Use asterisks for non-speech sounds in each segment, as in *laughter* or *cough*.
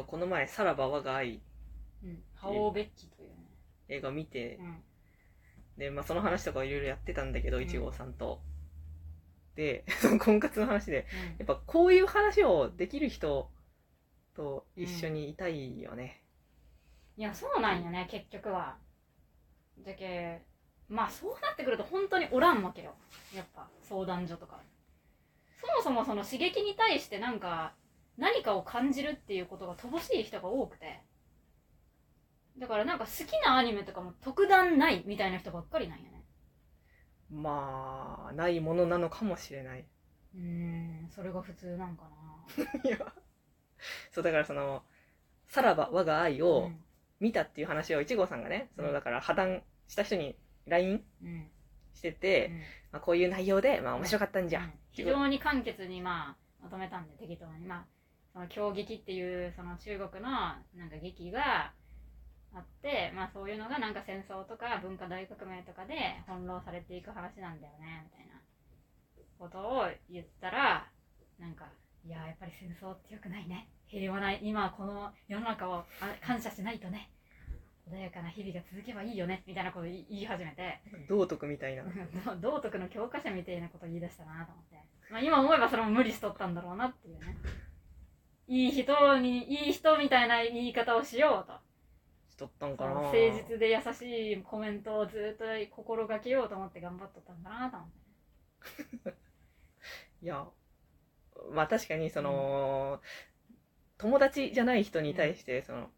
そうこの前「さらば我が愛。うん。ハオベッキというね」映画を見て。うん。で、まあ、その話とかをいろいろやってたんだけどうん。一号さんと。で *laughs* その婚活の話でうん。やっぱこういう話をできる人と一緒にいたいよね。いやそうなんよね結局は。じゃけまあそうなってくると本当におらんわけよ。やっぱ相談所とか。そもそもその刺激に対してなんか何かを感じるっていうことが乏しい人が多くて。だからなんか好きなアニメとかも特段ないみたいな人ばっかりなんよね。まあないものなのかもしれない。うーんそれが普通なんか *laughs* いや。そうだからその「さらば我が愛」なを見たっていう話を一号さんがねそのだから破談した人に LINE うんうん。してて、うん。まあ、こういう内容で、まあ、面白かったんじゃ、うん。非常に簡潔にまあまとめたんで適当に。まあその狂劇っていうその中国のなんか劇があってまあそういうのがなんか戦争とか文化大革命とかで翻弄されていく話なんだよね。みたいなことを言ったらなんかいややっぱり戦争ってよくないね。平和な今この世の中をあ感謝しないとね。穏やかな日々が続けばいいよね。みたいなことを言い始めて。道徳みたいな道徳の教科書みたいなこと言い出したなと思って、まあ、今思えばそれも無理しとったんだろうなっていうねいい人にいい人みたいな言い方をしようと。しとったんかな。誠実で優しいコメントをずっと心がけようと思って頑張っとったんだなと思って。*laughs* いやまあ確かにその、友達じゃない人に対してその、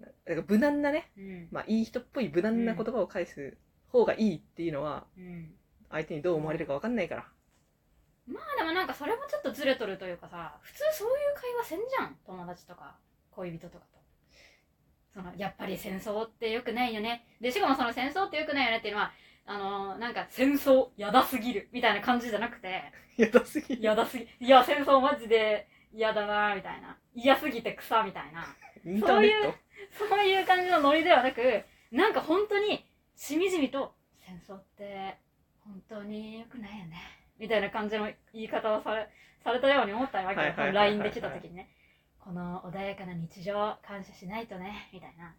だから無難なね、うん。まあ、いい人っぽい無難な言葉を返す方がいいっていうのはうん。相手にどう思われるか分かんないからまあでもなんかそれもちょっとずれとるというかさ普通そういう会話せんじゃん？友達とか恋人とかと。そのやっぱり戦争ってよくないよね。でしかもその戦争ってよくないよねっていうのはあのーなんか戦争やだすぎるみたいな感じじゃなくてやだすぎやだすぎいや戦争マジで嫌だなみたいな。嫌すぎて草みたいな。インターネット？そういう感じのノリではなくなんか本当にしみじみと戦争って本当に良くないよねみたいな感じの言い方をされされたように思ったわけよ。LINE で来た時にね。この穏やかな日常感謝しないとね。みたいな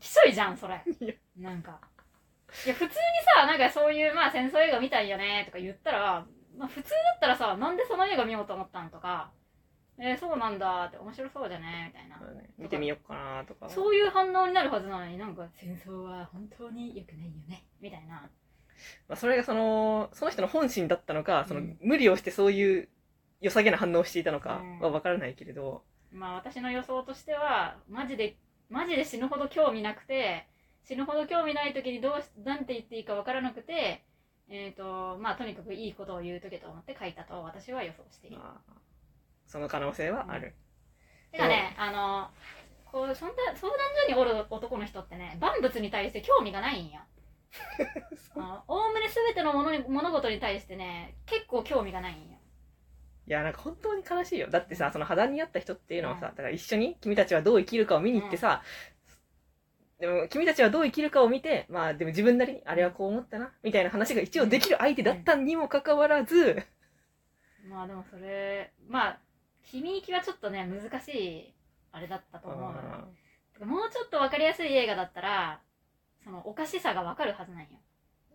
きしょいじゃんそれ。なんか。いや普通にさなんかそういうまあ戦争映画見たいよねとか言ったら、まあ、普通だったらさなんでその映画見ようと思ったんとか。えー、そうなんだって面白そうじゃねみたいな。ね。見てみようかなとかそういう反応になるはずなのになんか戦争は本当に良くないよね。みたいなまあ、それがそのその人の本心だったのか、そのうん無理をしてそういう良さげな反応をしていたのかうん。は分からないけれど、まあ私の予想としてはマジでマジで死ぬほど興味なくて死ぬほど興味ない時にどうしなんて言っていいか分からなくてえっ、とまあとにかくいいことを言うとけと思って書いたと私は予想している。まあ、その可能性はある、てかねあのこうそんな相談所におる男の人ってね万物に対して興味がないんよ。あおおむね全てのものに物事に対してね結構興味がないんよいやなんか本当に悲しいよ。だってさその破談にあった人っていうのはさ、うん。だから一緒に君たちはどう生きるかを見に行ってさ、でも君たちはどう生きるかを見てまあでも自分なりにあれはこう思ったなみたいな話が一応できる相手だったにもかかわらず、まあでもそれまあ君行きはちょっとね難しいあれだったと思うよ。てかもうちょっと分かりやすい映画だったらそのおかしさが分かるはずなんよ。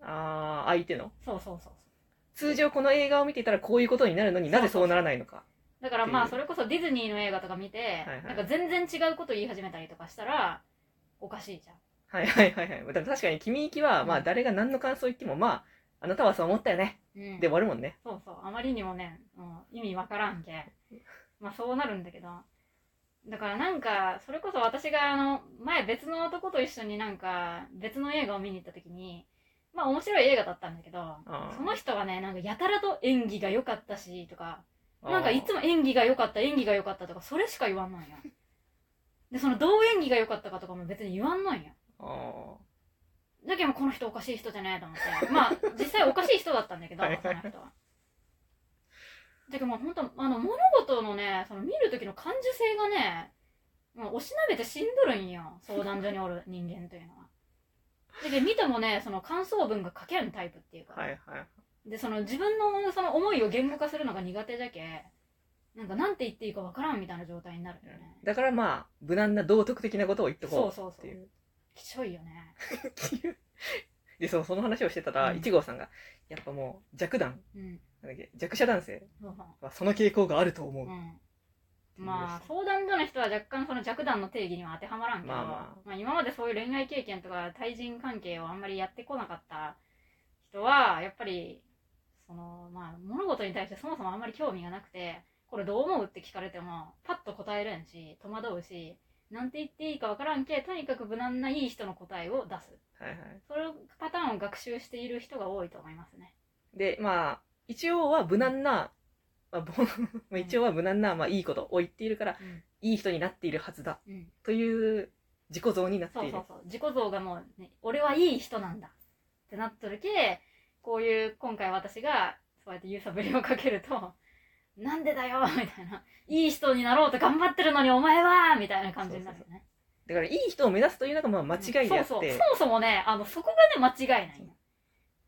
あー相手の？そうそうそうそう。通常この映画を見ていたらこういうことになるのになぜそうならないのか。だからまあそれこそディズニーの映画とか見て、はいはい。なんか全然違うこと言い始めたりとかしたらおかしいじゃん。はいはいはいはい。だから確かに君行きは、まあ誰が何の感想言ってもまああなたはそう思ったよね。うん。で終わるもんね。そうそう。あまりにもね、うん、意味わからんけまあそうなるんだけどだからなんかそれこそ私があの前別の男と一緒になんか別の映画を見に行った時にまあ面白い映画だったんだけどその人がねなんかやたらと演技が良かったしとかなんかいつも演技が良かった演技が良かったとかそれしか言わんのんよ。でそのどう演技が良かったかとかも別に言わんのんよ。あだけどこの人おかしい人じゃねえと思って。まあ実際おかしい人だったんだけどはいその人はだけどもう本当あの物事のねその見る時の感受性がねもうおしなべて死んどるんよ。相談所におる *laughs* 人間というのは。だけど見てもねその感想文が書けんタイプっていうか、ーはいはい。でその自分のその思いを言語化するのが苦手じゃけなんかなんて言っていいかわからんみたいな状態になるよね、だからまあ無難な道徳的なことを言っとこうそう。そうそうっていう。きしょいよね。*laughs* でそうその話をしてたら、うん。一号さんがやっぱもう弱男うんなんだっけ弱者男性はその傾向があると思う、うん。まあ相談所の人は若干その弱弾の定義には当てはまらんけど、まあままあ今までそういう恋愛経験とか対人関係をあんまりやってこなかった人はやっぱりそのまあ物事に対してそもそもあんまり興味がなくてこれどう思うって聞かれてもパッと答えれんし戸惑うしなんて言っていいかわからんけとにかく無難ないい人の答えを出す。はいはい。そのパターンを学習している人が多いと思いますね。でまあ一応は無難な、まあ、ぼ *laughs* まあ一応は無難な、まあ、いいことを言っているからうん、いい人になっているはずだうん、という自己像になっている。そうそうそう。自己像がもう、ね、俺はいい人なんだ。ってなっとるけこういう今回私がそうやって揺さぶりをかけると *laughs* なんでだよみたいな。いい人になろうと頑張ってるのにお前はみたいな感じになるよね。だからいい人を目指すというのがまあ間違いであって、そうそう。そもそもねあのそこがね間違いないの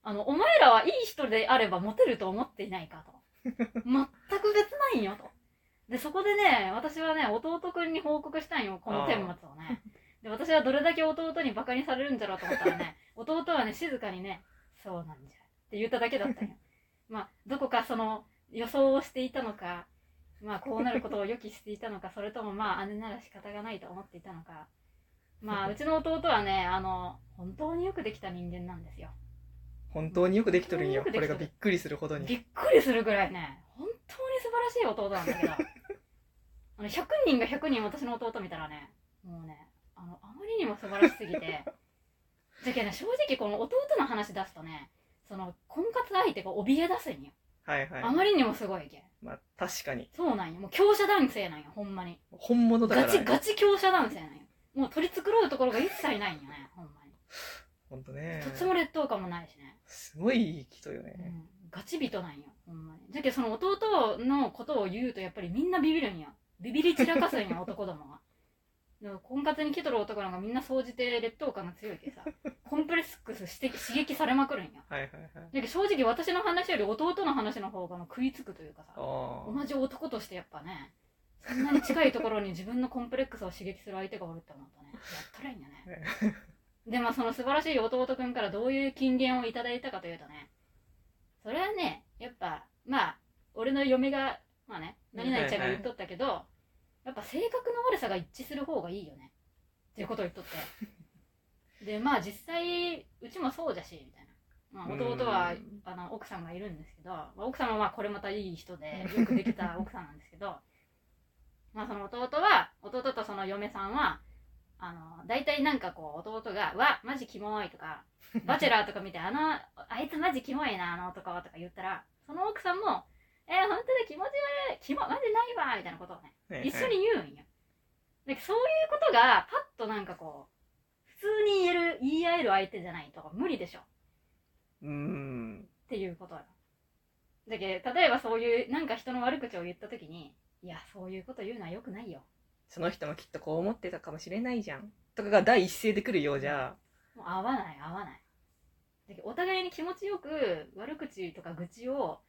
あのお前らはいい人であればモテると思っていないかと。全く別ないよと。でそこでね私はね弟くんに報告したんよこの顛末をね。で私はどれだけ弟にバカにされるんじゃろうと思ったらね *laughs* 弟はね静かにね「そうなんじゃ」って言っただけだったんよ。まあどこかその予想をしていたのかまあこうなることを予期していたのかそれともまあ姉なら仕方がないと思っていたのか。まあうちの弟はねあの本当によくできた人間なんですよ本当によくできとるんよ。これがびっくりするほどに。びっくりするぐらいね。本当に素晴らしい弟なんだけど。あの100人が100人私の弟見たらねもうねあのあまりにも素晴らしすぎて。*laughs* じゃけね正直この弟の話出すとねその婚活相手が怯え出すんよ、はいはい。あまりにもすごいけん。まあ確かに。そうなんよ。もう強者男性なんよほんまに。本物だから、ガチガチ強者男性なんよ。もう取り繕うところが一切ないんよねほんとね。とつも劣等感もないしね。すごい人よね、うん。ガチ人なんよほんまに。じゃけその弟のことを言うとやっぱりみんなビビるんよ。ビビり散らかすんよ男どもが。*laughs* 婚活に来とる男なんかみんな総じて劣等感が強いけさ。コンプレックスして刺激されまくるんよ。はいはいはい。だけど正直私の話より弟の話の方が食いつくというかさ。同じ男としてやっぱねそんなに近いところに自分のコンプレックスを刺激する相手がおるって思うとねやったらいいんだね *laughs* でまあその素晴らしい弟くんからどういう金言をいただいたかというとねそれはねやっぱまあ俺の嫁がまあね何々ちゃんが言っとったけど、やっぱ性格の悪さが一致する方がいいよね。っていうことを言っとって。*laughs* でまあ実際うちもそうじゃしみたいな、まあ、弟はうん。あの奥さんがいるんですけど、まあ、奥さんはまあこれまたいい人でよくできた奥さんなんですけどまあその弟は弟とその嫁さんはあの大体なんかこう弟が「わマジキモい」とか「*laughs* バチェラー」とか見て「あのあいつマジキモいなあの男は」とか言ったらその奥さんも「えー、本当だ気持ち悪いキモマジないわ」みたいなことをね一緒に言うんよ。でそういうことがパッとなんかこう普通に言える言い合える相手じゃないと無理でしょ。うーん。っていうことよ。だけど例えばそういうなんか人の悪口を言った時にいやそういうこと言うのはよくないよその人もきっとこう思ってたかもしれないじゃん。とかが第一声で来るようじゃ。もう合わない合わない。だけどお互いに気持ちよく悪口とか愚痴を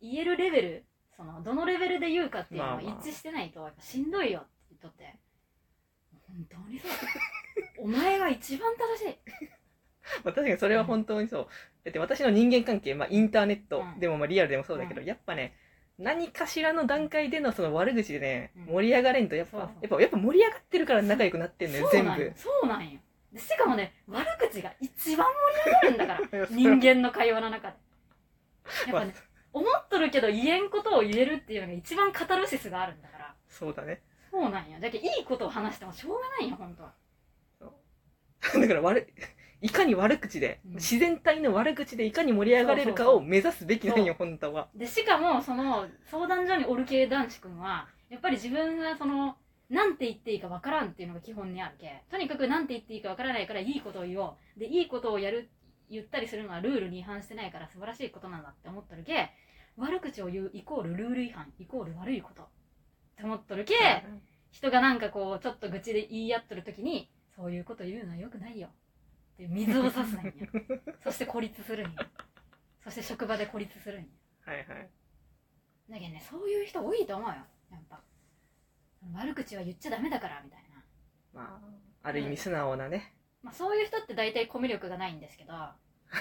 言えるレベルそのどのレベルで言うかっていうのは一致してないとやっぱしんどいよって言っとって。本当にそう。お前が一番正しい。*laughs* まあ確かにそれは本当にそう。だって私の人間関係、まあ、インターネットうん。でもまあリアルでもそうだけど、うやっぱね何かしらの段階でのその悪口でね、うん。盛り上がれんとやっぱそう。そうやっぱやっぱ盛り上がってるから仲良くなってんのよ全部そうなんよ。そうなんよ。でしかもね悪口が一番盛り上がるんだから *laughs* 人間の会話の中で。やっまあ。ぱね思っとるけど言えんことを言えるっていうのが一番カタルシスがあるんだから。そうだね。そうなんよ。だけどいいことを話してもしょうがないよ本当は。*laughs* だから悪いいかに悪口で、うん。自然体の悪口でいかに盛り上がれるかを目指すべきなんよ本当は。でしかもその相談所におる系男子くんはやっぱり自分がそのなんて言っていいかわからんっていうのが基本にあるけとにかくなんて言っていいかわからないからいいことを言おう。でいいことをやる言ったりするのはルールに違反してないから素晴らしいことなんだって思っとるけ悪口を言うイコールルール違反イコール悪いこと。って思っとるけ人がなんかこうちょっと愚痴で言い合っとる時にそういうこと言うのはよくないよって水を差すんよ *laughs* そして孤立するんよそして職場で孤立するんよはいはい。だけどねそういう人多いと思うよ。やっぱ。悪口は言っちゃダメだからみたいな、まあある意味素直なね、まあ、そういう人って大体コミュ力がないんですけど。は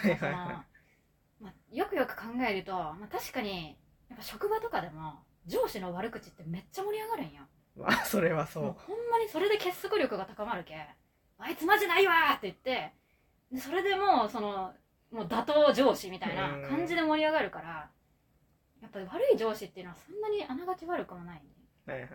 いはいはまあ、よくよく考えると、まあ、確かにやっぱ職場とかでも上司の悪口ってめっちゃ盛り上がるんよいまあそれはそう。ほんまにそれで結束力が高まるけあいつマジないわーって言ってでそれでもうそのもう打倒上司みたいな感じで盛り上がるからやっぱり悪い上司っていうのはそんなにあながち悪くもない。んではいはい。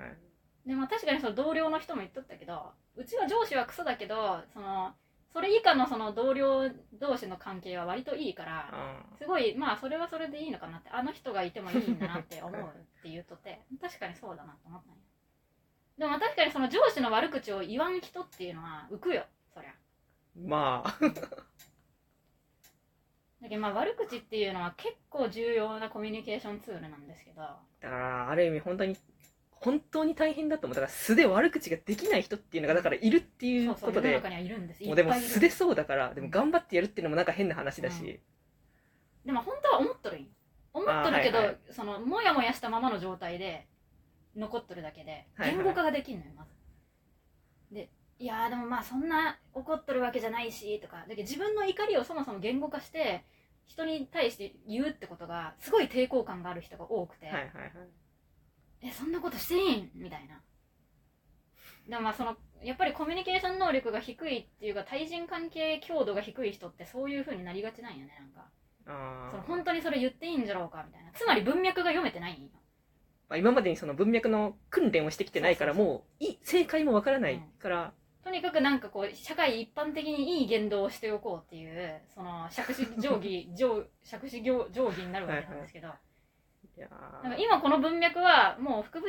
でまあ確かにその同僚の人も言っとったけどうちは上司はクソだけどそのそれ以下のその同僚同士の関係は割といいからあすごいまあそれはそれでいいのかなってあの人がいてもいいんだなって思うって言うとって確かにそうだなと思ったんよでもまあ確かにその上司の悪口を言わん人っていうのは浮くよそりゃ。ーまあ。だけどまあ悪口っていうのは結構重要なコミュニケーションツールなんですけど。だからある意味本当に本当に大変だと思うだから素で悪口ができない人っていうのがだからいるっていそううそうことで世の中にはいるんです。もうでもいっぱいいる。素でそうだからでも頑張ってやるっていうのもなんか変な話だし、でも本当は思っとるんよ。思っとるけど、はいはい。そのモヤモヤしたままの状態で残っとるだけではいはい。言語化ができんのよまず。でいやーでもまあそんな怒っとるわけじゃないしとかだけど自分の怒りをそもそも言語化して人に対して言うってことがすごい抵抗感がある人が多くて、はいはいはい。えそんなことしていいん？みたいな。でもまあそのやっぱりコミュニケーション能力が低いっていうか対人関係強度が低い人ってそういう風になりがちなんよねなんか。その本当にそれ言っていいんじゃろうかみたいな。つまり文脈が読めてないまあ、今までにその文脈の訓練をしてきてないからもうい正解もわからないから、とにかくなんかこう社会一般的にいい言動をしておこうっていうその杓子定規 *laughs* 定杓子定規になるわけなんですけど、いやー。なんか今この文脈はもう副部